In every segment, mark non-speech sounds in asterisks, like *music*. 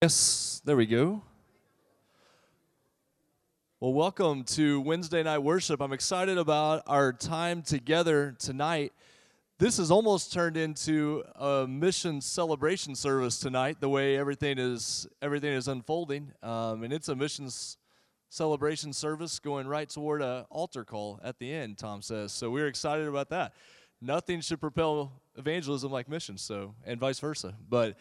Yes, there we go. Well, welcome to Wednesday night worship. I'm excited about our time together tonight. This has almost turned into a mission celebration service tonight. The way everything is everything is unfolding, um, and it's a missions celebration service going right toward an altar call at the end. Tom says so. We're excited about that. Nothing should propel evangelism like missions, so and vice versa. But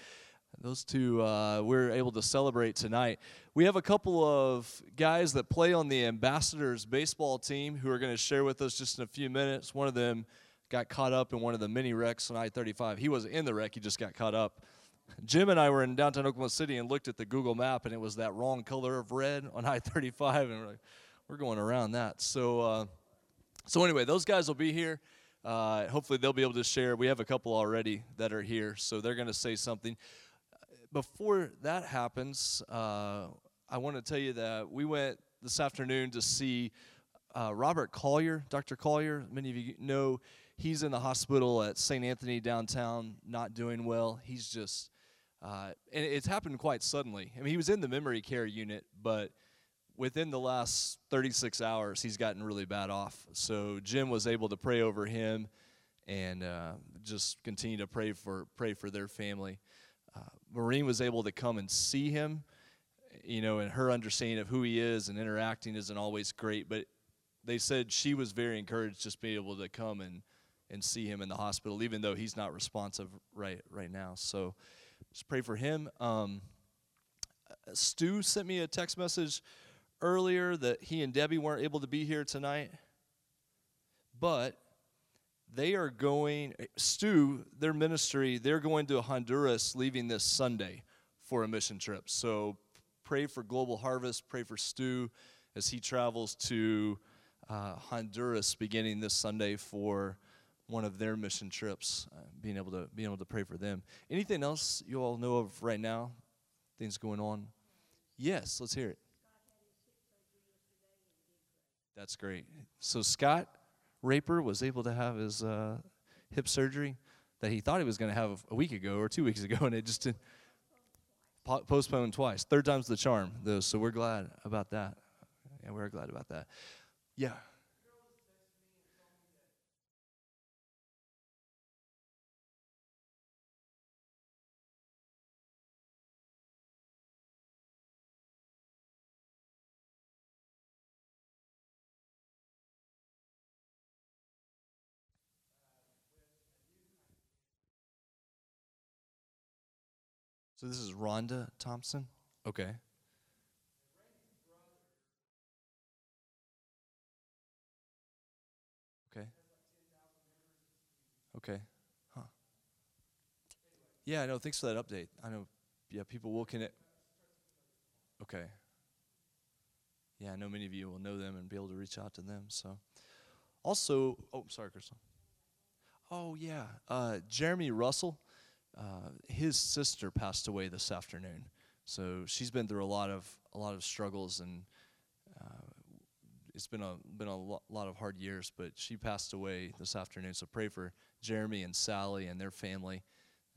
those two uh, we're able to celebrate tonight. We have a couple of guys that play on the Ambassadors baseball team who are going to share with us just in a few minutes. One of them got caught up in one of the mini wrecks on I 35. He wasn't in the wreck, he just got caught up. Jim and I were in downtown Oklahoma City and looked at the Google map, and it was that wrong color of red on *laughs* I 35, and we're like, we're going around that. So, uh, so anyway, those guys will be here. Uh, hopefully, they'll be able to share. We have a couple already that are here, so they're going to say something before that happens, uh, I want to tell you that we went this afternoon to see uh, Robert Collier, Dr. Collier. Many of you know he's in the hospital at St. Anthony downtown, not doing well. He's just, uh, and it's happened quite suddenly. I mean, he was in the memory care unit, but within the last 36 hours, he's gotten really bad off. So Jim was able to pray over him and uh, just continue to pray for pray for their family Maureen was able to come and see him, you know, and her understanding of who he is and interacting isn't always great, but they said she was very encouraged just being able to come and, and see him in the hospital, even though he's not responsive right right now. So just pray for him. Um, Stu sent me a text message earlier that he and Debbie weren't able to be here tonight, but they are going, Stu, their ministry, they're going to Honduras leaving this Sunday for a mission trip. So pray for Global Harvest, pray for Stu as he travels to uh, Honduras beginning this Sunday for one of their mission trips, uh, being able to being able to pray for them. Anything else you all know of right now? Things going on? Yes, let's hear it. That's great. So Scott Raper was able to have his uh, hip surgery that he thought he was going to have a week ago or two weeks *laughs* ago, and it just did postponed twice. Third time's the charm, though. So we're glad about that. Yeah, we're glad about that. Yeah. So this is Rhonda Thompson? Okay. Okay. Okay. Huh. Yeah, I know. Thanks for that update. I know, yeah, people will connect. Okay. Yeah, I know many of you will know them and be able to reach out to them. So, also, oh, sorry, Crystal. Oh, yeah. Uh, Jeremy Russell uh, his sister passed away this afternoon. So she's been through a lot of a lot of struggles and uh, it's been a been a lo- lot of hard years. But she passed away this afternoon. So pray for Jeremy and Sally and their family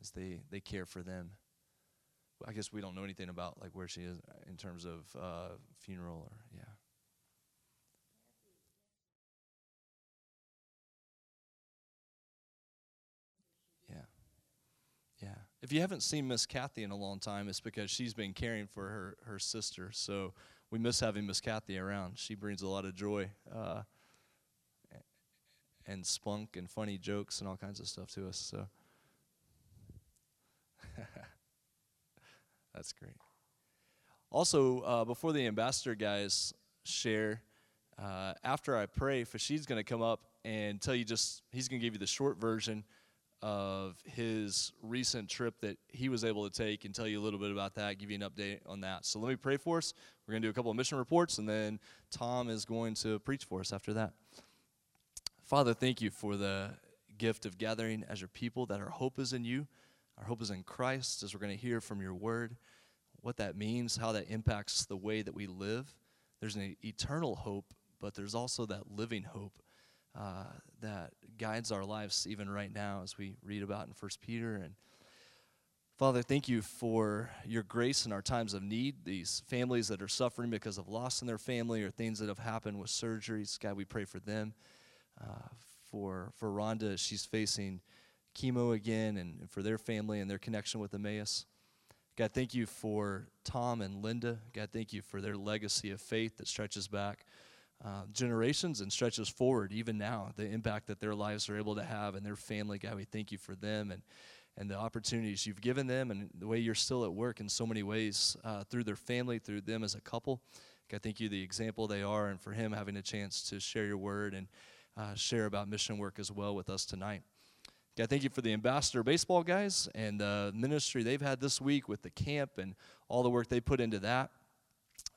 as they they care for them. I guess we don't know anything about like where she is in terms of uh, funeral or yeah. If you haven't seen Miss Kathy in a long time, it's because she's been caring for her, her sister. So we miss having Miss Kathy around. She brings a lot of joy uh, and spunk and funny jokes and all kinds of stuff to us. So *laughs* that's great. Also, uh, before the ambassador guys share, uh, after I pray, Fashid's going to come up and tell you just, he's going to give you the short version of his recent trip that he was able to take and tell you a little bit about that, give you an update on that. So let me pray for us. We're going to do a couple of mission reports, and then Tom is going to preach for us after that. Father, thank you for the gift of gathering as your people, that our hope is in you. Our hope is in Christ, as we're going to hear from your word, what that means, how that impacts the way that we live. There's an eternal hope, but there's also that living hope uh, that guides our lives even right now as we read about in First Peter. And Father, thank you for your grace in our times of need, these families that are suffering because of loss in their family or things that have happened with surgeries. God, we pray for them. Uh, for, for Rhonda, she's facing chemo again, and for their family and their connection with Emmaus. God, thank you for Tom and Linda. God, thank you for their legacy of faith that stretches back uh, generations and stretches forward, even now, the impact that their lives are able to have and their family. God, we thank you for them and and the opportunities you've given them and the way you're still at work in so many ways uh, through their family, through them as a couple. God, thank you the example they are and for him having a chance to share your word and uh, share about mission work as well with us tonight. God, thank you for the ambassador baseball guys and the ministry they've had this week with the camp and all the work they put into that.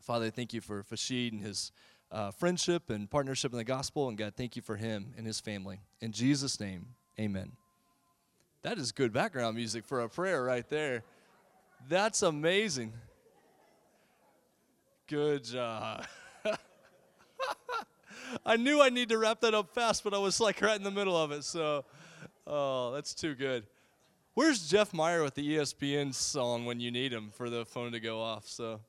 Father, thank you for Fashid and his uh, friendship and partnership in the gospel. And God, thank you for him and his family. In Jesus' name, amen. That is good background music for a prayer right there. That's amazing. Good job. *laughs* I knew I need to wrap that up fast, but I was like right in the middle of it. So, oh, that's too good. Where's Jeff Meyer with the ESPN song when you need him for the phone to go off? So,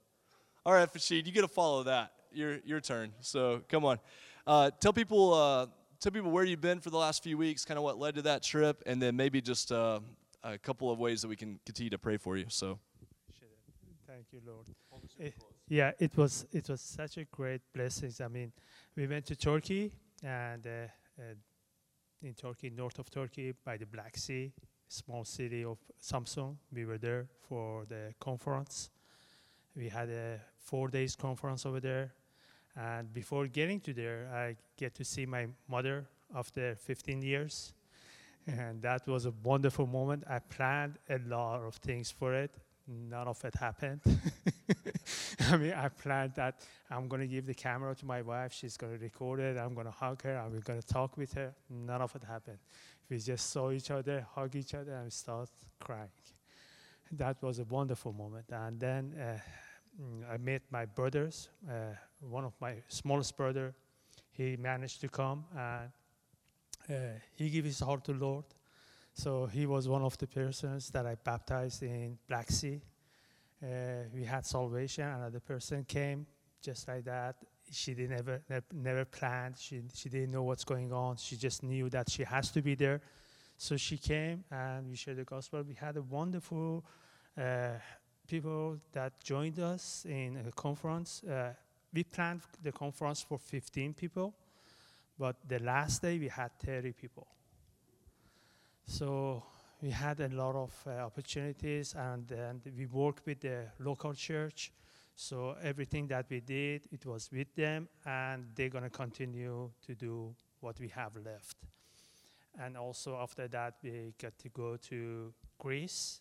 all right, Fashid, you get to follow that. Your your turn. So, come on. Uh, tell people. Uh, tell people where you've been for the last few weeks, kind of what led to that trip, and then maybe just uh, a couple of ways that we can continue to pray for you. So, thank you, Lord. It, eh, yeah, it was it was such a great blessing. I mean, we went to Turkey and uh, uh, in Turkey, north of Turkey, by the Black Sea, small city of Samsun. We were there for the conference. We had a four days conference over there and before getting to there, I get to see my mother after 15 years. And that was a wonderful moment. I planned a lot of things for it. None of it happened. *laughs* I mean, I planned that I'm going to give the camera to my wife. She's going to record it. I'm going to hug her. I'm going to talk with her. None of it happened. We just saw each other, hug each other, and start crying. That was a wonderful moment. And then uh, I met my brothers. Uh, one of my smallest brother, he managed to come and uh, he gave his heart to Lord. So he was one of the persons that I baptized in Black Sea. Uh, we had salvation. Another person came just like that. She didn't ever never, never planned. She she didn't know what's going on. She just knew that she has to be there. So she came and we shared the gospel. We had a wonderful uh, people that joined us in a conference. Uh, we planned the conference for 15 people, but the last day we had 30 people. So we had a lot of uh, opportunities, and, and we worked with the local church. So everything that we did, it was with them, and they're going to continue to do what we have left. And also after that, we got to go to Greece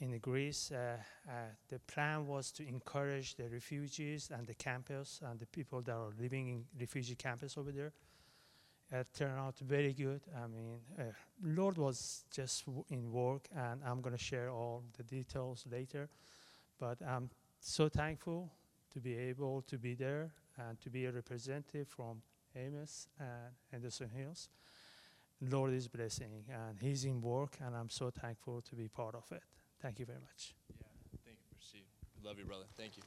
in Greece, uh, uh, the plan was to encourage the refugees and the campus and the people that are living in refugee campus over there. It turned out very good. I mean, uh, Lord was just in work, and I'm going to share all the details later. But I'm so thankful to be able to be there and to be a representative from Emmaus and Henderson Hills. Lord is blessing, and He's in work, and I'm so thankful to be part of it. Thank you very much. Yeah, thank you, Steve. Love you, brother. Thank you.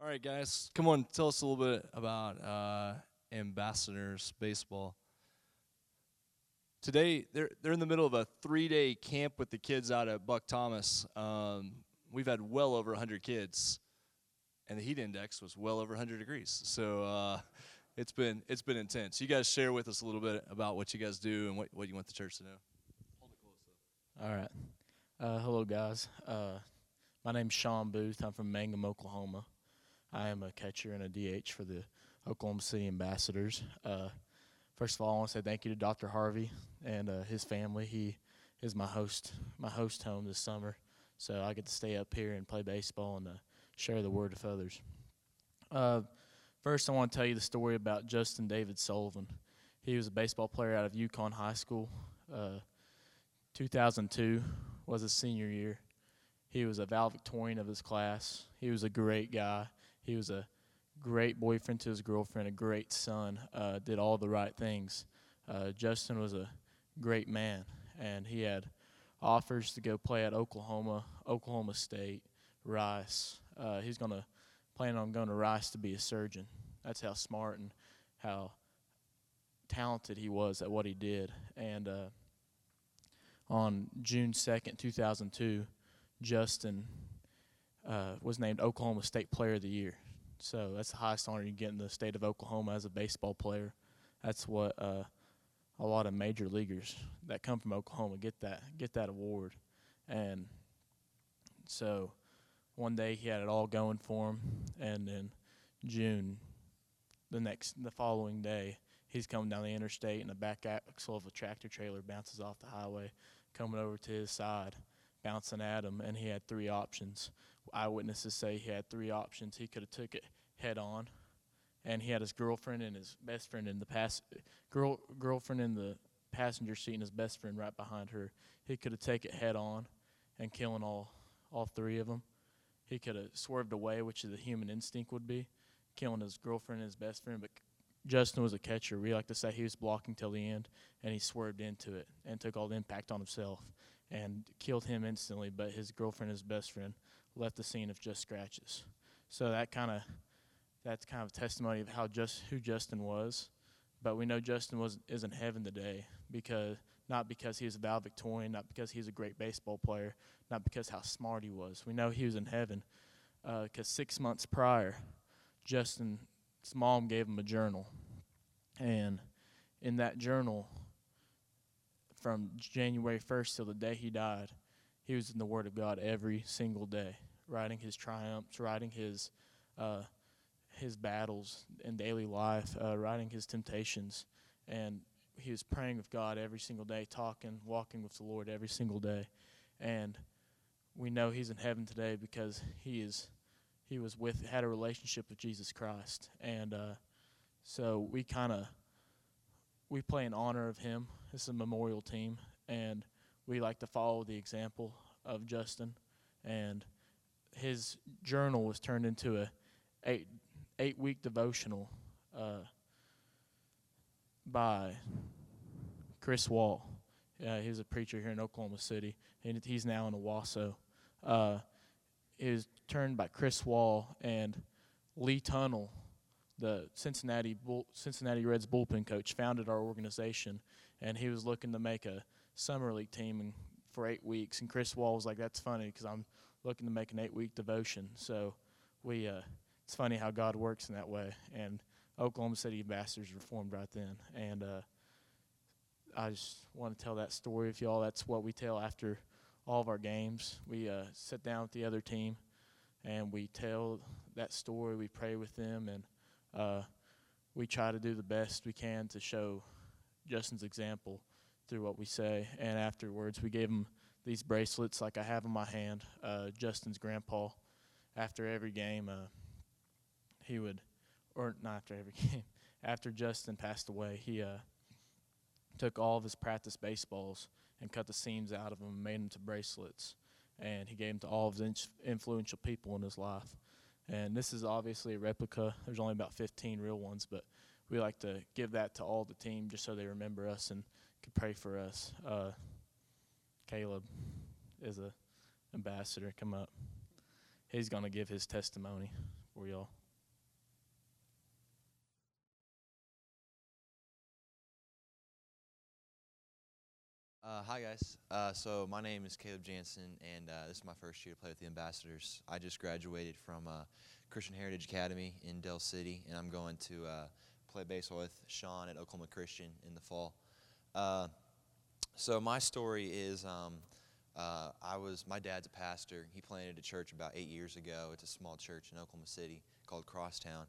All right, guys, come on, tell us a little bit about uh, Ambassadors Baseball. Today, they're, they're in the middle of a three day camp with the kids out at Buck Thomas. Um, we've had well over 100 kids, and the heat index was well over 100 degrees. So, uh, it's been it's been intense. You guys share with us a little bit about what you guys do and what, what you want the church to know. All right. Uh, hello, guys. Uh, my name's Sean Booth. I'm from Mangum, Oklahoma. I am a catcher and a DH for the Oklahoma City Ambassadors. Uh, first of all, I want to say thank you to Dr. Harvey and uh, his family. He is my host, my host home this summer, so I get to stay up here and play baseball and uh, share the word with others. Uh, first, I want to tell you the story about Justin David Sullivan. He was a baseball player out of Yukon High School. 2002 was his senior year. He was a valedictorian of his class. He was a great guy. He was a great boyfriend to his girlfriend, a great son, uh, did all the right things. Uh, Justin was a great man, and he had offers to go play at Oklahoma, Oklahoma State, Rice. Uh, he's going to plan on going to Rice to be a surgeon. That's how smart and how talented he was at what he did. And uh, on June 2nd, 2002, Justin uh, was named Oklahoma State Player of the Year. So that's the highest honor you get in the state of Oklahoma as a baseball player. That's what uh, a lot of major leaguers that come from Oklahoma get that get that award. And so one day he had it all going for him, and then June, the next the following day, he's coming down the interstate, and the back axle of a tractor trailer bounces off the highway, coming over to his side, bouncing at him, and he had three options. Eyewitnesses say he had three options. He could have took it head on, and he had his girlfriend and his best friend in the pass girl girlfriend in the passenger seat and his best friend right behind her. He could have taken it head on, and killing all all three of them. He could have swerved away, which is the human instinct would be, killing his girlfriend and his best friend. But Justin was a catcher. We like to say he was blocking till the end, and he swerved into it and took all the impact on himself and killed him instantly. But his girlfriend his best friend left the scene of just scratches. So that kind of that's kind of testimony of how just who Justin was. But we know Justin was is in heaven today because not because he was a valedictorian, not because he's a great baseball player, not because how smart he was. We know he was in heaven because uh, six months prior, Justin's mom gave him a journal, and in that journal, from January 1st till the day he died, he was in the Word of God every single day, writing his triumphs, writing his uh, his battles in daily life, uh, writing his temptations, and he was praying with God every single day, talking, walking with the Lord every single day, and we know he's in heaven today because he is he was with had a relationship with Jesus Christ, and uh, so we kind of we play in honor of him. Is a memorial team, and we like to follow the example of Justin, and his journal was turned into a eight eight week devotional uh, by Chris Wall. Uh, he's a preacher here in Oklahoma City, and he's now in Owasso. Uh, was turned by Chris Wall and Lee Tunnell, the Cincinnati Bull, Cincinnati Reds bullpen coach, founded our organization, and he was looking to make a summer league team for eight weeks. And Chris Wall was like, "That's funny because I'm looking to make an eight-week devotion." So we, uh, it's funny how God works in that way. And Oklahoma City Ambassadors were formed right then, and uh, I just want to tell that story with y'all. That's what we tell after all of our games. We uh, sit down with the other team and we tell that story. We pray with them, and uh, we try to do the best we can to show Justin's example through what we say. And afterwards, we gave him these bracelets, like I have in my hand. Uh, Justin's grandpa, after every game, uh, he would, or not after every *laughs* game, after Justin passed away, he uh, took all of his practice baseballs and cut the seams out of them and made them to bracelets. And he gave them to all of the influential people in his life. And this is obviously a replica. There's only about 15 real ones, but we like to give that to all the team just so they remember us and can pray for us. Uh, Caleb is a ambassador. Come up. He's going to give his testimony for y'all. Uh, hi guys. Uh, so my name is Caleb Jansen, and uh, this is my first year to play with the Ambassadors. I just graduated from uh, Christian Heritage Academy in Del City, and I'm going to uh, play baseball with Sean at Oklahoma Christian in the fall. Uh, so my story is, um, I was my dad's a pastor. He planted a church about eight years ago. It's a small church in Oklahoma City called Crosstown.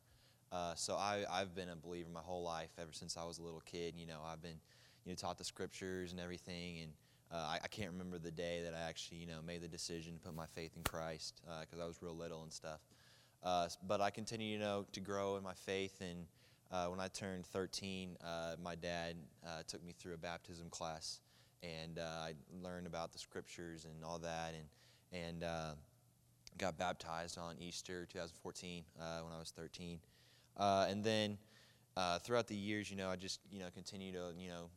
so I, I've been a believer my whole life ever since I was a little kid. You know, I've been you know, taught the scriptures and everything. And uh, I, I, can't remember the day that I actually, you know, made the decision to put my faith in Christ because uh, I was real little and stuff. Uh, but I continue, you know, to grow in my faith. And uh, when I turned 13, uh, my dad uh, took me through a baptism class, and I learned about the scriptures and all that, and and got baptized on Easter 2014 when I was 13. and then throughout the years, you know, I just, you know, continue to, you know,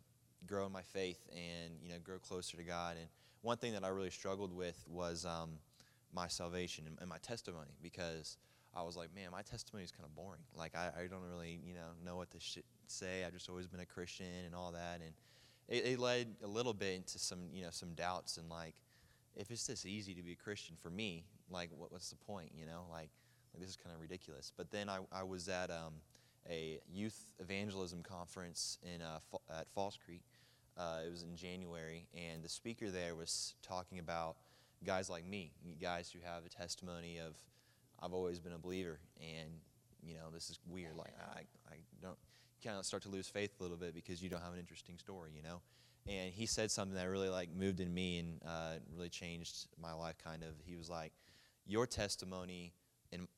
grow in my faith and you know grow closer to God. And one thing that I really struggled with was um, my salvation and, and, my testimony because I was like, man, my testimony is kind of boring. Like I, I don't really you know know what to sh- say. I've just always been a Christian and all that, and it, it led a little bit into some you know some doubts and like if it's this easy to be a Christian for me, like what, what's the point? You know, like, like this is kind of ridiculous. But then I, I was at um, a youth evangelism conference in uh, at Falls Creek. Uh, it was in January, and the speaker there was talking about guys like me, guys who have a testimony of I've always been a believer, and you know this is weird. Like I, I don't kind of start to lose faith a little bit because you don't have an interesting story, you know. And he said something that really like moved in me and uh, really changed my life. Kind of, he was like, "Your testimony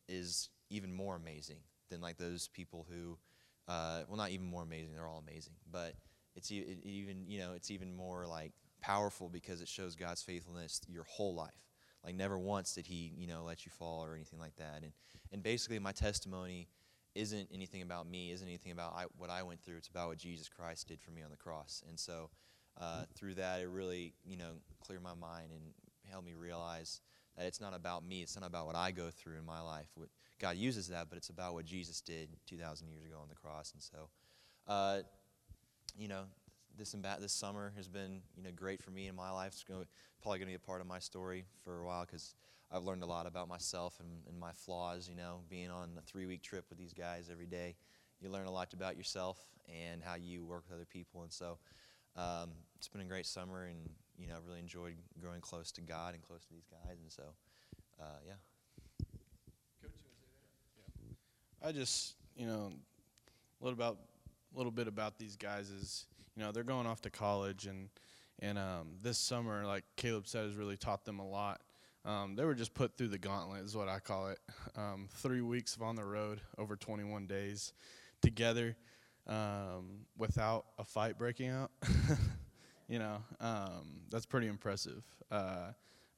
is even more amazing than like those people who, uh, well, not even more amazing. They're all amazing, but it's e- it even you know it's even more like powerful because it shows God's faithfulness your whole life. Like never once did He you know let you fall or anything like that. And and basically my testimony isn't anything about me, isn't anything about I, what I went through. It's about what Jesus Christ did for me on the cross. And so uh, through that, it really you know cleared my mind and helped me realize that it's not about me. It's not about what I go through in my life. What, God uses that, but it's about what Jesus did 2,000 years ago on the cross. And so, uh, you know, this this summer has been you know great for me in my life. It's gonna, probably going to be a part of my story for a while because I've learned a lot about myself and, and my flaws. You know, being on a three week trip with these guys every day, you learn a lot about yourself and how you work with other people. And so, um, it's been a great summer, and you know, I've really enjoyed growing close to God and close to these guys. And so, uh, yeah. I just, you know, a little about, a little bit about these guys is, you know, they're going off to college, and and um, this summer, like Caleb said, has really taught them a lot. Um, they were just put through the gauntlet, is what I call it. Um, three weeks of on the road, over 21 days together, um, without a fight breaking out. *laughs* you know, um, that's pretty impressive. Uh,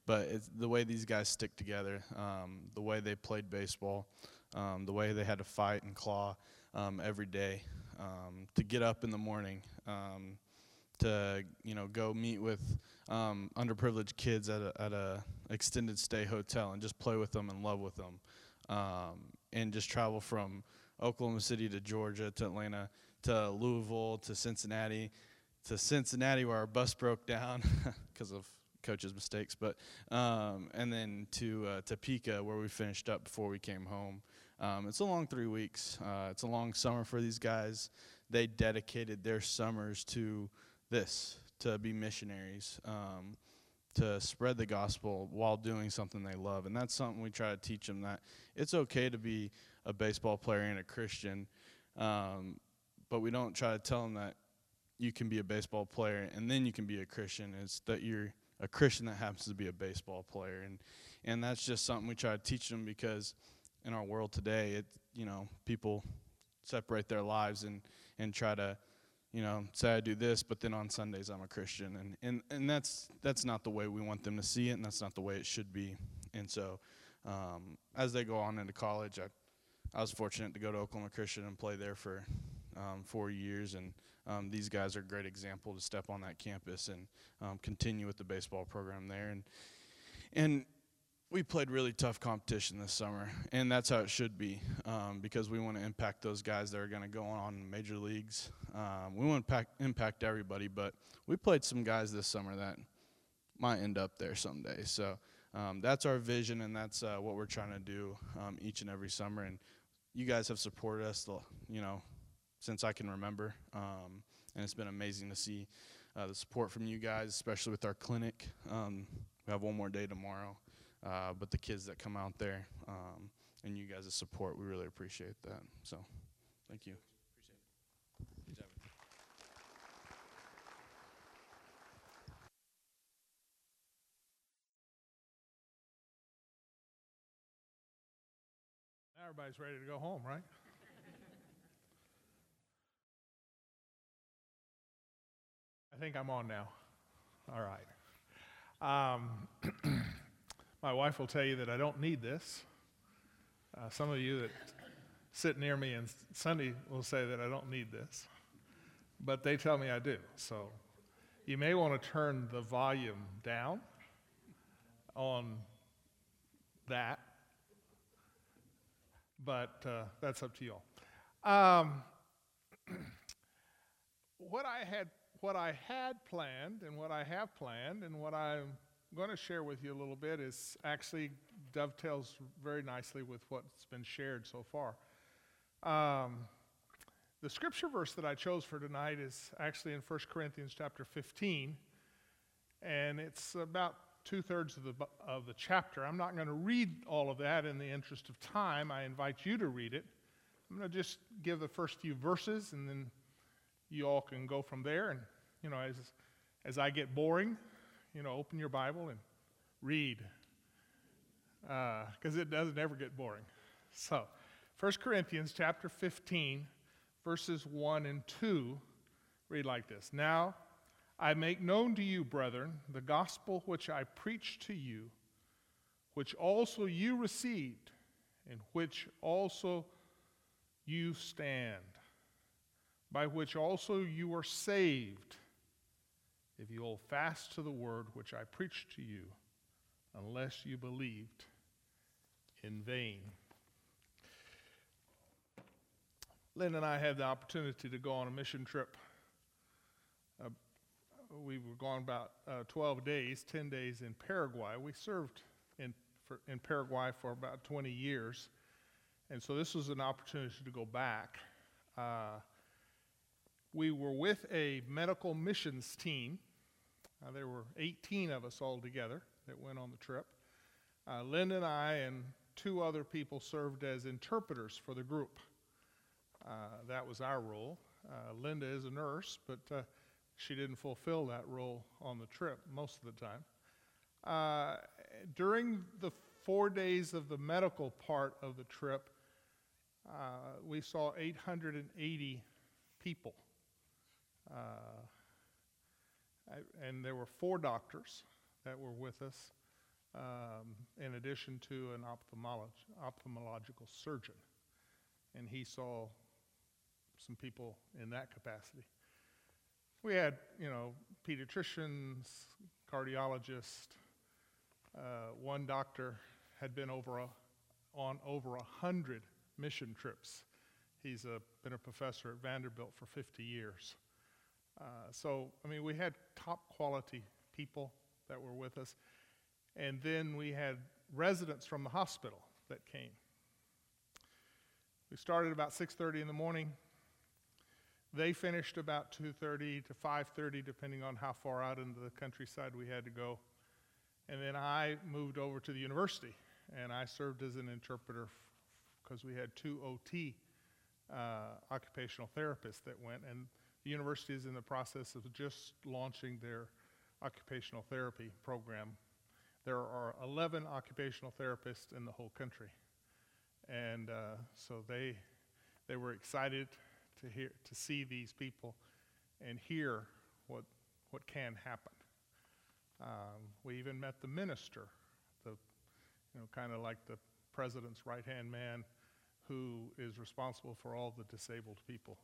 but it's the way these guys stick together, um, the way they played baseball um, the way they had to fight and claw um, every day um, to get up in the morning, um, to you know go meet with underprivileged kids at a, at a extended stay hotel and just play with them and love with them, and just travel from Oklahoma City to Georgia to Atlanta to Louisville to Cincinnati to Cincinnati where our bus broke down *laughs* because of coach's mistakes, but um, and then to uh, Topeka where we finished up before we came home. Um, it's a long three weeks. Uh, it's a long summer for these guys. They dedicated their summers to this, to be missionaries, um, to spread the gospel while doing something they love. And that's something we try to teach them that it's okay to be a baseball player and a Christian, um, but we don't try to tell them that you can be a baseball player and then you can be a Christian. It's that you're a Christian that happens to be a baseball player. And, and that's just something we try to teach them because – in our world today, it you know people separate their lives and and try to you know say I do this, but then on Sundays I'm a Christian, and and and that's that's not the way we want them to see it, and that's not the way it should be. And so, um, as they go on into college, I I was fortunate to go to Oklahoma Christian and play there for um, four years, and um, these guys are a great example to step on that campus and um, continue with the baseball program there. And and we played really tough competition this summer, and that's how it should be um, because we want to impact those guys that are going to go on in major leagues. Um, we want to impact, everybody, but we played some guys this summer that might end up there someday. So um, that's our vision, and that's uh, what we're trying to do um, each and every summer. And you guys have supported us, you know, since I can remember, um, and it's been amazing to see uh, the support from you guys, especially with our clinic. Um, we have one more day tomorrow. Uh, but the kids that come out there um, and you guys' support, we really appreciate that. So, thank you. Everybody's ready to go home, right? Think I'm on now. All right. Um, *clears throat* my wife will tell you that I don't need this. Uh, some of you that sit near me and Sunday will say that I don't need this. but they tell me I do. So you may want to turn the volume down on that, but uh, that's up to you all. Um, *clears throat* what I had, what I had planned, and what I have planned, and what I'm going to share with you a little bit is actually dovetails very nicely with what's been shared so far. Um, the scripture verse that I chose for tonight is actually in 1 Corinthians chapter 15, and it's about two thirds of the, of the chapter. I'm not going to read all of that in the interest of time. I invite you to read it. I'm going to just give the first few verses, and then you all can go from there. And, you know, as, as I get boring, you know, open your Bible and read, because uh, it doesn't ever get boring. So, 1 Corinthians chapter 15, verses 1 and 2 read like this Now I make known to you, brethren, the gospel which I preached to you, which also you received, in which also you stand, by which also you are saved, if you hold fast to the word which I preached to you, unless you believed in vain. Lynn and I had the opportunity to go on a mission trip. Uh, we were gone about uh, 12 days, 10 days in Paraguay. We served in, for, in Paraguay for about 20 years. And so this was an opportunity to go back. Uh, we were with a medical missions team. Uh, there were 18 of us all together that went on the trip. Uh, Linda and I and two other people served as interpreters for the group. Uh, that was our role. Uh, Linda is a nurse, but uh, she didn't fulfill that role on the trip most of the time. Uh, during the four days of the medical part of the trip, we saw 880 people. And there were four doctors that were with us, um, in addition to an ophthalmolog- ophthalmological surgeon. And he saw some people in that capacity. We had, you know, pediatricians, cardiologists. Uh, one doctor had been over a, on over a hundred mission trips. He's a, been a professor at Vanderbilt for 50 years. Uh, so, I mean, we had top quality people that were with us. And then we had residents from the hospital that came. We started about 6:30 in the morning. They finished about 2:30 to 5:30 depending on how far out into the countryside we had to go. And then I moved over to the university and I served as an interpreter because we had two OT uh, occupational therapists that went and the university is in the process of just launching their occupational therapy program. There are 11 occupational therapists in the whole country. And uh, so they, they were excited to hear to see these people and hear what what can happen. Um, we even met the minister, the you know kind of like the president's right hand man, who is responsible for all the disabled people,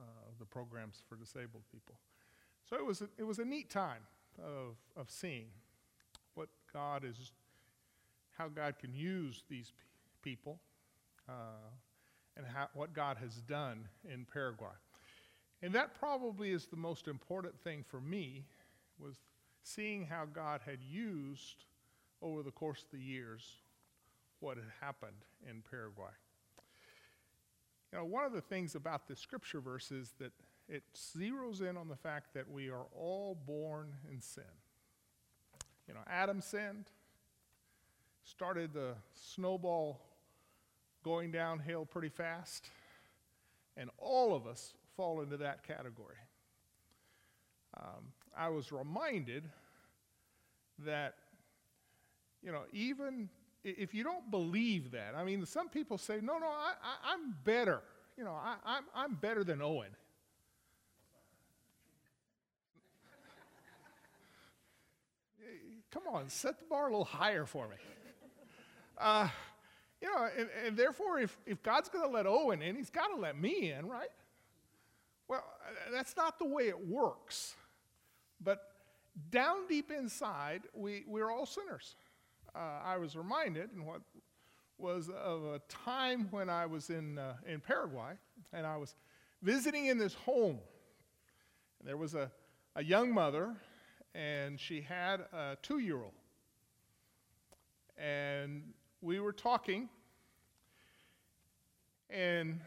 uh, the programs for disabled people. So it was a, it was a neat time of of seeing what God is, how God can use these pe- people. Uh, and how, what God has done in Paraguay. And that probably is the most important thing for me was seeing how God had used over the course of the years what had happened in Paraguay. You know, one of the things about the scripture verse is that it zeroes in on the fact that we are all born in sin. You know, Adam sinned, started the snowball going downhill pretty fast. And all of us fall into that category. Um, I was reminded that, you know, even if you don't believe that, I mean, some people say, no, no, I, am better. You know, I, I'm, I'm better than Owen. Come on, set the bar a little higher for me. Uh, you know, and, and therefore, if, if God's going to let Owen in, he's got to let me in, right? Well, that's not the way it works. But down deep inside, we, we're all sinners. Uh, I was reminded in what was of a time when I was in, uh, in Paraguay and I was visiting in this home. And there was a, a young mother and she had a two year old. And we were talking, and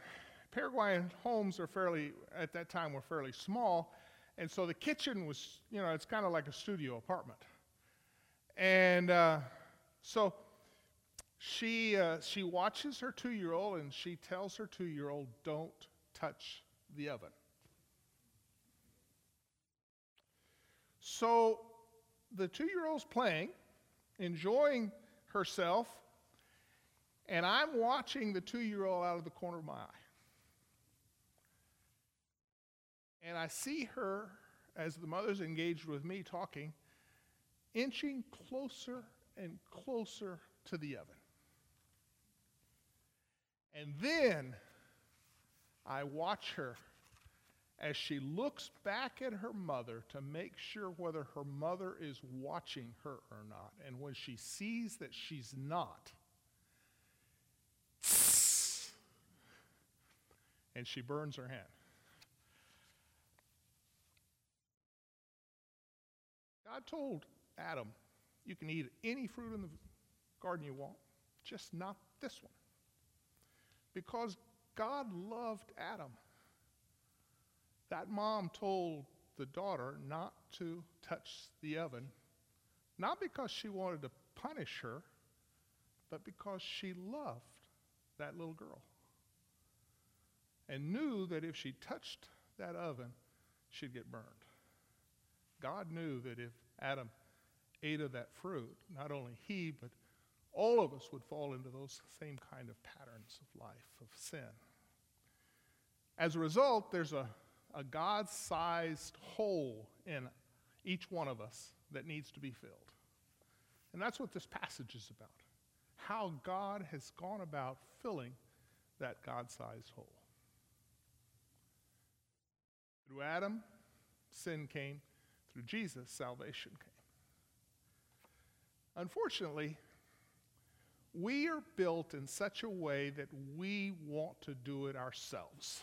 Paraguayan homes are fairly, at that time, were fairly small. And so the kitchen was, you know, it's kind of like a studio apartment. And uh, so she, uh, she watches her two year old and she tells her two year old, don't touch the oven. So the two year old's playing, enjoying herself, and I'm watching the two year old out of the corner of my eye. And I see her, as the mother's engaged with me talking, inching closer and closer to the oven. And then I watch her as she looks back at her mother to make sure whether her mother is watching her or not. And when she sees that she's not, *tsk* and she burns her hand. God told Adam, You can eat any fruit in the garden you want, just not this one. Because God loved Adam. That mom told the daughter not to touch the oven, not because she wanted to punish her, but because she loved that little girl and knew that if she touched that oven, she'd get burned. God knew that if Adam ate of that fruit, not only he, but all of us would fall into those same kind of patterns of life, of sin. As a result, there's a, a God sized hole in each one of us that needs to be filled. And that's what this passage is about how God has gone about filling that God sized hole. Through Adam, sin came. Through Jesus, salvation came. Unfortunately, we are built in such a way that we want to do it ourselves.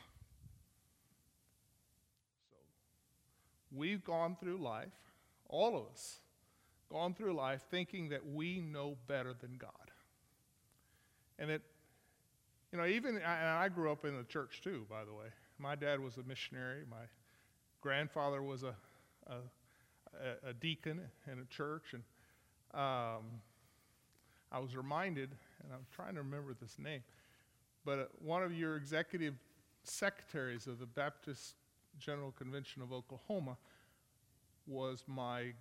So, we've gone through life, all of us, gone through life thinking that we know better than God. And that, you know, even, and I grew up in the church too, by the way. My dad was a missionary. My grandfather was a, a, a deacon in a church. And um, I was reminded, and I'm trying to remember this name, but uh, one of your executive secretaries of the Baptist General Convention of Oklahoma was my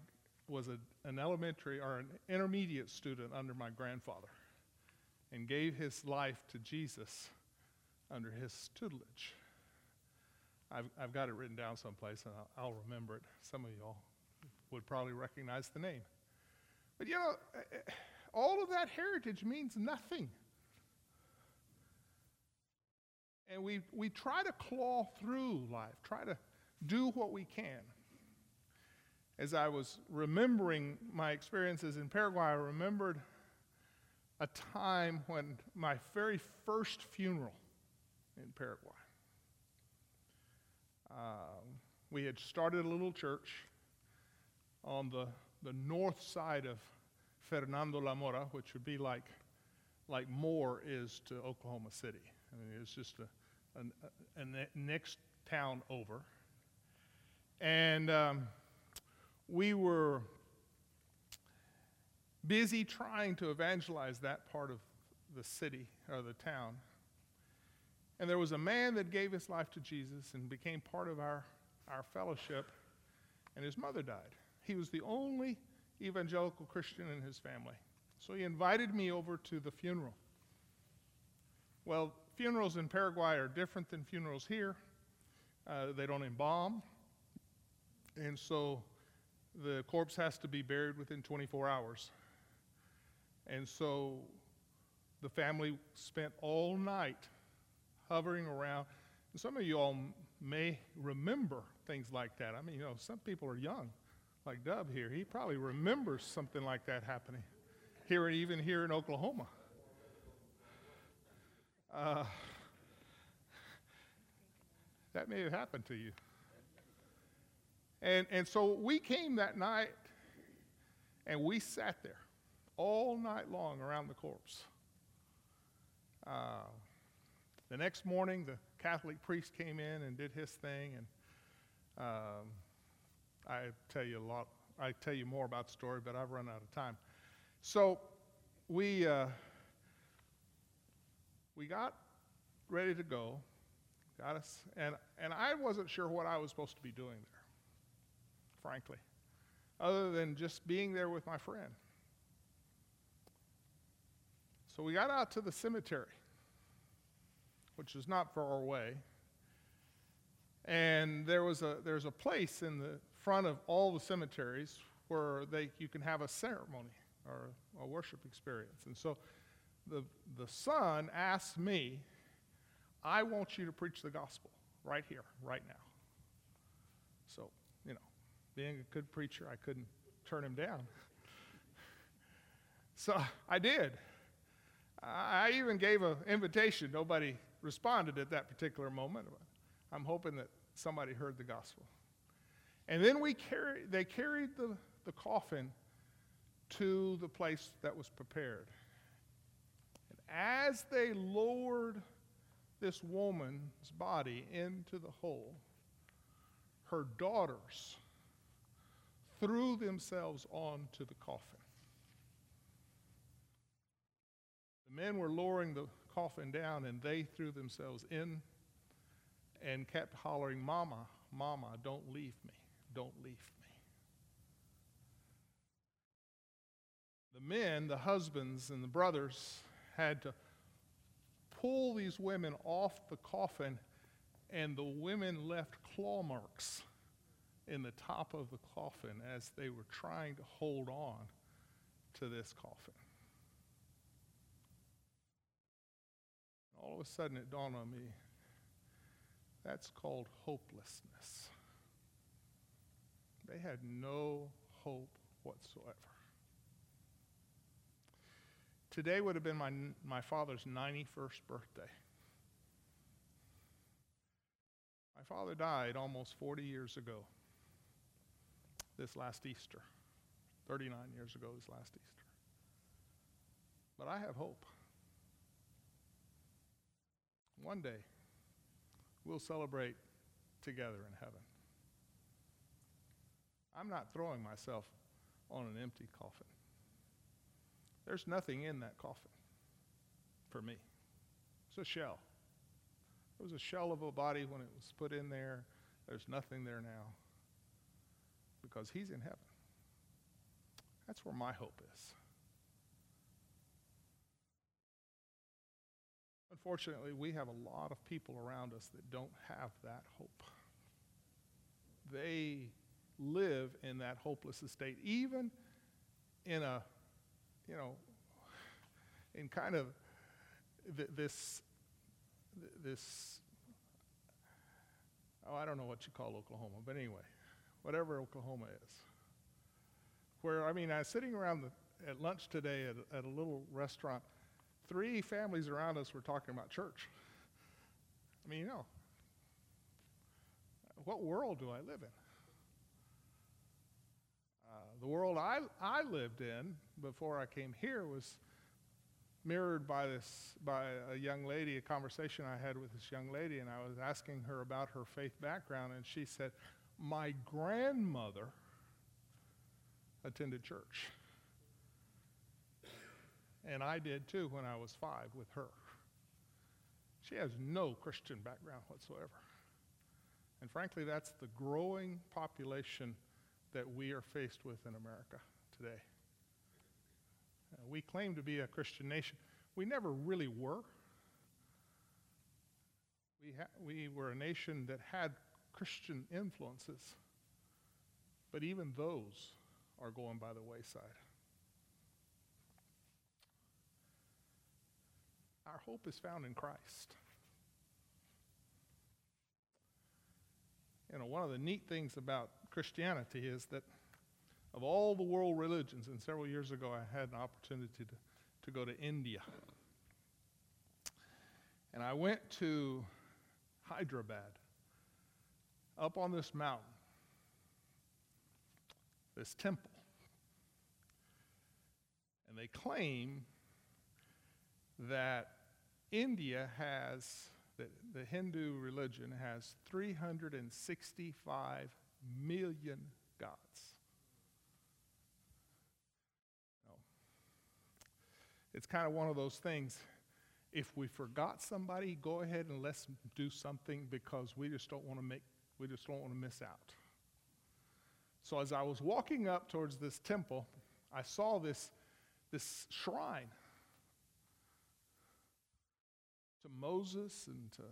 was a, an elementary or an intermediate student under my grandfather and gave his life to Jesus under his tutelage. I've, I've got it written down someplace and I'll, I'll remember it. Some of y'all would probably recognize the name. But you know, eh, eh, all of that heritage means nothing. And we, we try to claw through life, try to do what we can. As I was remembering my experiences in Paraguay, I remembered a time when my very first funeral in Paraguay. Um, we had started a little church on the, the north side of Fernando La Mora, which would be like, like Moore is to Oklahoma City. I mean, it's just a, a, a, next town over. And um, we were busy trying to evangelize that part of the city or the town. And there was a man that gave his life to Jesus and became part of our, our fellowship, and his mother died. He was the only evangelical Christian in his family. So he invited me over to the funeral. Well, funerals in Paraguay are different than funerals here. Uh, they don't embalm. And so the corpse has to be buried within 24 hours. And so the family spent all night hovering around. And some of you all may remember things like that. I mean, you know, some people are young, like Dub here. He probably remembers something like that happening here, even here in Oklahoma. Uh, that may have happened to you. And, and so we came that night and we sat there all night long around the corpse. Uh, the next morning, the Catholic priest came in and did his thing, and um, I tell you a lot. I tell you more about the story, but I've run out of time. So we uh, we got ready to go, got us, and and I wasn't sure what I was supposed to be doing there, frankly, other than just being there with my friend. So we got out to the cemetery, which is not far away. And there was a, there's a place in the front of all the cemeteries where they, you can have a ceremony or a worship experience. And so the, the son asked me, I want you to preach the gospel right here, right now. So, you know, being a good preacher, I couldn't turn him down. *laughs* so I did. I even gave an invitation. Nobody responded at that particular moment. I'm hoping that somebody heard the gospel. And then we carry, they carried the, the coffin to the place that was prepared. And as they lowered this woman's body into the hole, her daughters threw themselves onto the coffin. The men were lowering the coffin down and they threw themselves in and kept hollering, Mama, Mama, don't leave me, don't leave me. The men, the husbands, and the brothers had to pull these women off the coffin, and the women left claw marks in the top of the coffin as they were trying to hold on to this coffin. all of a sudden it dawned on me that's called hopelessness. They had no hope whatsoever. Today would have been my, my father's 91st birthday. My father died almost 40 years ago, this last Easter. 39 years ago, this last Easter. But I have hope. One day, we'll celebrate together in heaven. I'm not throwing myself on an empty coffin. There's nothing in that coffin for me. It's a shell. It was a shell of a body when it was put in there. There's nothing there now because he's in heaven. That's where my hope is. Unfortunately, we have a lot of people around us that don't have that hope. They live in that hopeless state, even in a, you know, in kind of th- this, th- this, oh, I don't know what you call Oklahoma, but anyway, whatever Oklahoma is. Where, I mean, I was sitting around the, at lunch today at, at a little restaurant three families around us were talking about church. I mean, you know, what world do I live in? The world I, I lived in before I came here was mirrored by this by a young lady a conversation i had with this young lady and i was asking her about her faith background and she said my grandmother attended church and I did too when I was five with her. She has no Christian background whatsoever. And frankly, that's the growing population that we are faced with in America today. Uh, we claim to be a Christian nation. We never really were. We, ha- we were a nation that had Christian influences, but even those are going by the wayside. Our hope is found in Christ. you know, one of the neat things about Christianity is that of all the world religions, and several years ago I had an opportunity to, to go to India. And I went to Hyderabad, up on this mountain, this temple. And they claim that India has, that the Hindu religion has 365 million gods. No. It's kind of one of those things. If we forgot somebody, go ahead and let's do something because we just don't want to make, we just don't want to miss out. So as I was walking up towards this temple, I saw this, this shrine to Moses and to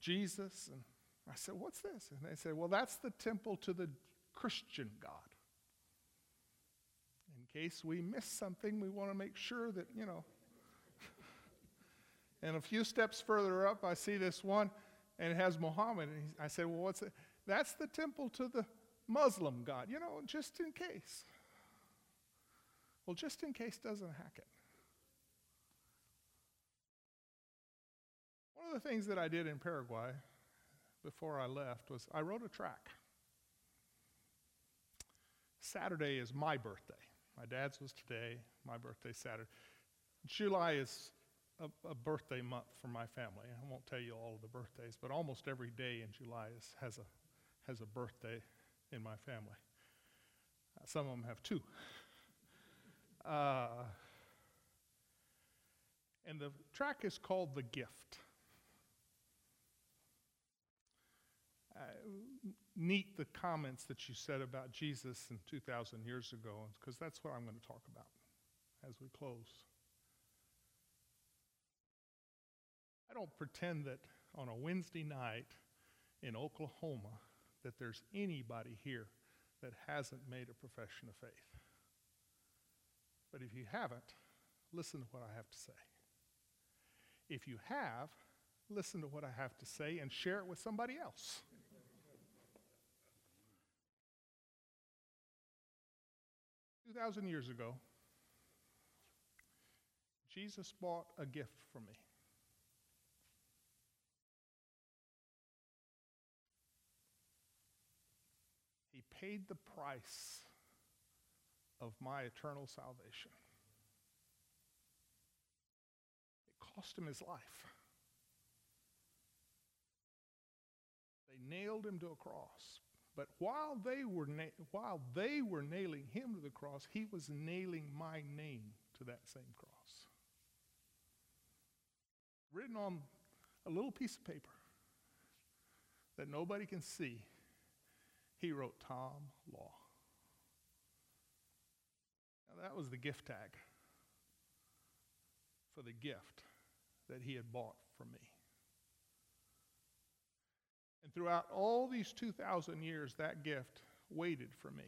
Jesus. And I said, What's this? And they said, Well, that's the temple to the Christian God. In case we miss something, we want to make sure that, you know. *laughs* and a few steps further up, I see this one, and it has Muhammad. And I said, Well, what's it? That's the temple to the Muslim God, you know, just in case. Well, just in case doesn't hack it. One of the things that I did in Paraguay before I left was I wrote a track. Saturday is my birthday. My dad's was today, my birthday Saturday. July is a, a, birthday month for my family. I won't tell you all of the birthdays, but almost every day in July is, has, a, has a birthday in my family. Uh, some of them have two. Uh, and the track is called The Gift. Uh, neat the comments that you said about Jesus and 2,000 years ago, because that's what I'm going to talk about as we close. I don't pretend that on a Wednesday night in Oklahoma that there's anybody here that hasn't made a profession of faith. But if you haven't, listen to what I have to say. If you have, listen to what I have to say and share it with somebody else. 2,000 years ago, Jesus bought a gift for me. He paid the price of my eternal salvation. It cost him his life. They nailed him to a cross. But while they were na- while they were nailing him to the cross, he was nailing my name to that same cross. Written on a little piece of paper that nobody can see, he wrote Tom Law. Now that was the gift tag for the gift that he had bought for me. Throughout all these 2,000 years, that gift waited for me.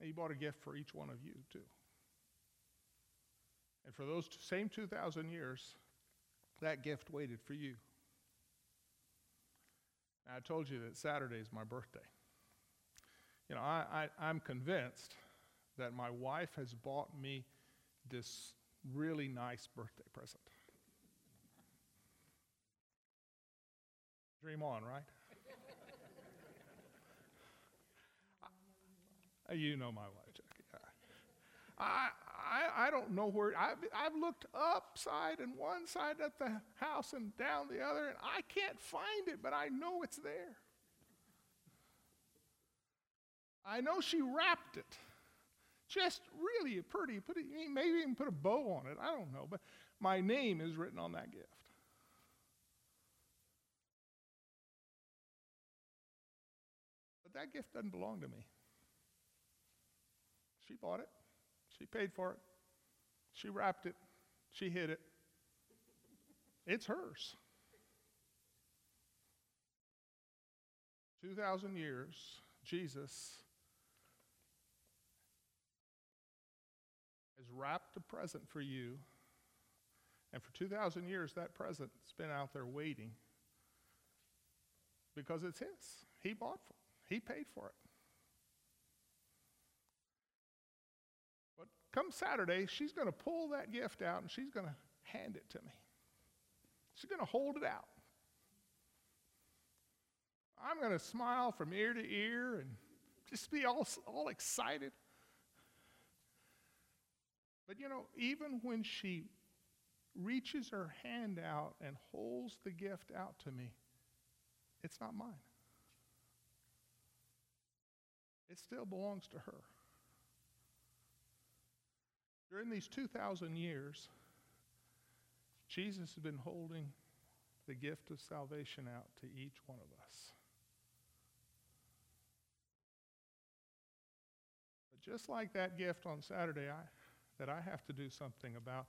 And he bought a gift for each one of you, too. And for those same 2,000 years, that gift waited for you. Now, I told you that Saturday is my birthday. You know, I, I, I'm convinced that my wife has bought me this really nice birthday present. Dream on, right? *laughs* you know my wife, Jackie. I, I, I don't know where, I've, I've looked upside and one side at the house and down the other, and I can't find it, but I know it's there. I know she wrapped it. Just really pretty, put maybe even put a bow on it. I don't know, but my name is written on that gift. That gift doesn't belong to me. She bought it, she paid for it, she wrapped it, she hid it. It's hers. 2,000 years, Jesus has wrapped a present for you. And for 2,000 years, that present's been out there waiting because it's his. He bought for. He paid for it. But come Saturday, she's going to pull that gift out and she's going to hand it to me. She's going to hold it out. I'm going to smile from ear to ear and just be all, all excited. But you know, even when she reaches her hand out and holds the gift out to me, it's not mine. It still belongs to her. During these 2,000 years, Jesus has been holding the gift of salvation out to each one of us. But just like that gift on Saturday I, that I have to do something about,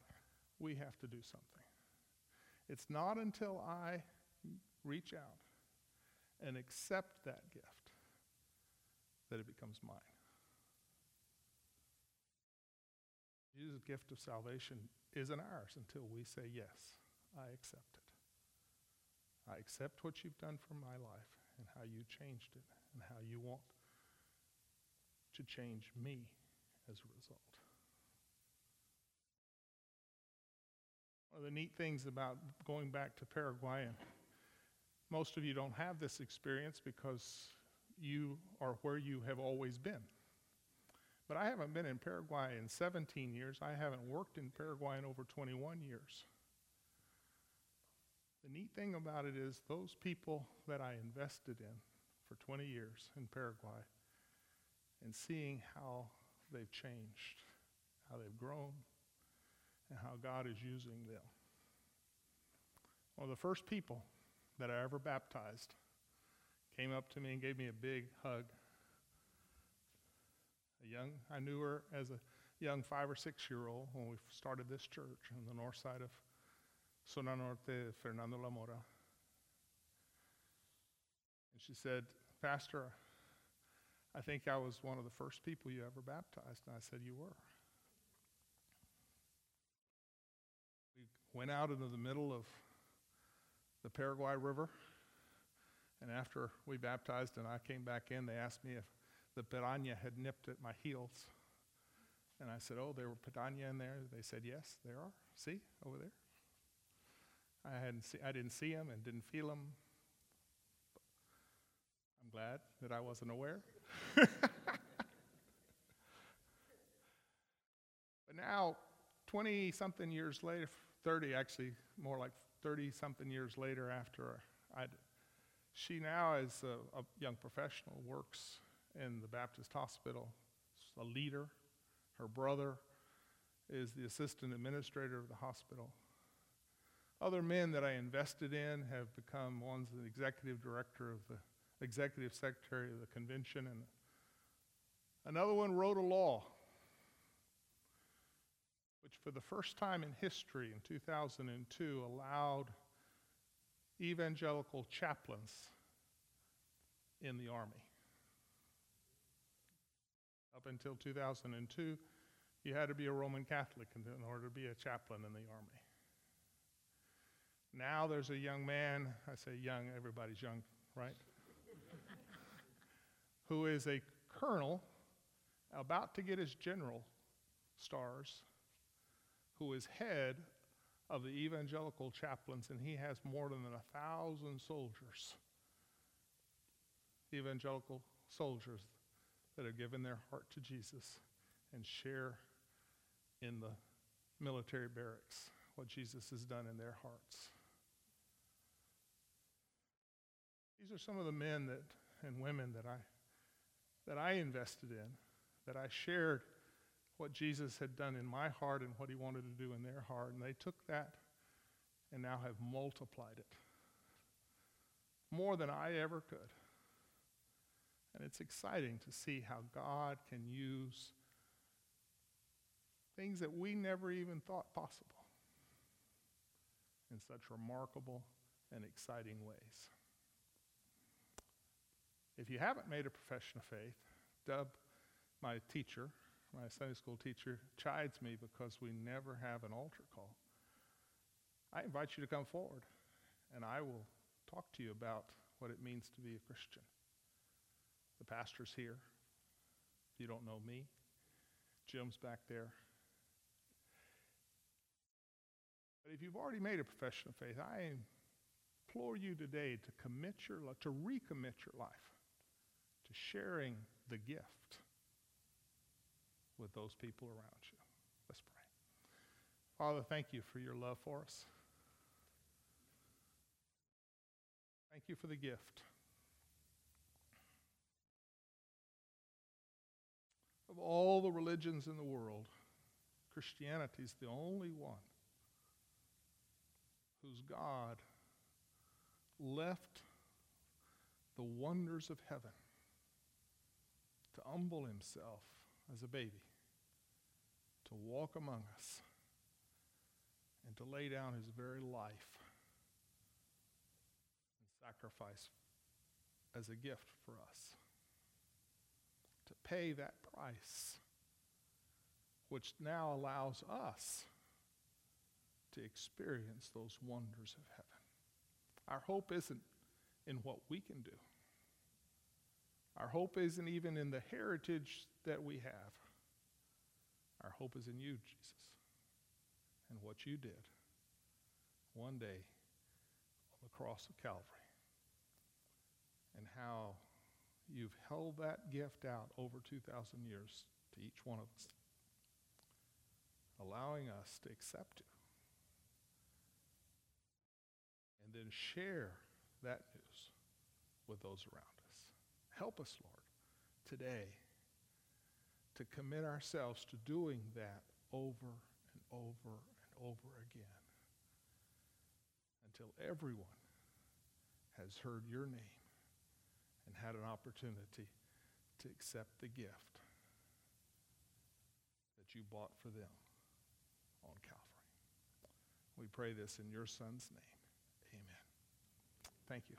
we have to do something. It's not until I reach out and accept that gift that it becomes mine. Jesus' gift of salvation isn't ours until we say, Yes, I accept it. I accept what you've done for my life and how you changed it and how you want to change me as a result. One of the neat things about going back to Paraguay, and most of you don't have this experience because you are where you have always been. But I haven't been in Paraguay in 17 years. I haven't worked in Paraguay in over 21 years. The neat thing about it is, those people that I invested in for 20 years in Paraguay and seeing how they've changed, how they've grown, and how God is using them. One of the first people that I ever baptized came up to me and gave me a big hug a young, I knew her as a young five or six year old when we started this church on the north side of Zona Norte, Fernando La Mora. And she said, Pastor, I think I was one of the first people you ever baptized. And I said, You were. We went out into the middle of the Paraguay River. And after we baptized and I came back in, they asked me if the piranha had nipped at my heels. And I said, Oh, there were piranha in there? They said, Yes, there are. See, over there. I, hadn't see, I didn't see them and didn't feel them. I'm glad that I wasn't aware. *laughs* but now, 20 something years later, 30 actually, more like 30 something years later after I, she now, as a, a young professional, works in the Baptist hospital, a leader. Her brother is the assistant administrator of the hospital. Other men that I invested in have become one's the executive director of the executive secretary of the convention, and another one wrote a law which, for the first time in history in 2002, allowed evangelical chaplains in the Army. Up until 2002, you had to be a Roman Catholic in order to be a chaplain in the Army. Now there's a young man, I say young, everybody's young, right? *laughs* Who is a colonel about to get his general stars, who is head of the evangelical chaplains, and he has more than a thousand soldiers, evangelical soldiers that have given their heart to Jesus and share in the military barracks what Jesus has done in their hearts. These are some of the men that and women that I that I invested in, that I shared what Jesus had done in my heart and what he wanted to do in their heart, and they took that and now have multiplied it more than I ever could. And it's exciting to see how God can use things that we never even thought possible in such remarkable and exciting ways. If you haven't made a profession of faith, Dub, my teacher, my Sunday school teacher, chides me because we never have an altar call. I invite you to come forward, and I will talk to you about what it means to be a Christian. The pastor's here. If you don't know me, Jim's back there. But if you've already made a profession of faith, I implore you today to commit your to recommit your life to sharing the gift with those people around you. Let's pray. Father, thank you for your love for us. Thank you for the gift of all the religions in the world. Christianity is the only one whose God left the wonders of heaven to humble himself as a baby, to walk among us, and to lay down his very life and sacrifice as a gift for us. To pay that price, which now allows us to experience those wonders of heaven. Our hope isn't in what we can do. Our hope isn't even in the heritage that we have. Our hope is in you, Jesus, and what you did one day on the cross of Calvary, and how you've held that gift out over 2,000 years to each one of us, allowing us to accept it. And then share that news with those around us. Help us, Lord, today to commit ourselves to doing that over and over and over again until everyone has heard your name and had an opportunity to accept the gift that you bought for them on Calvary. We pray this in your Son's name. Amen. Thank you.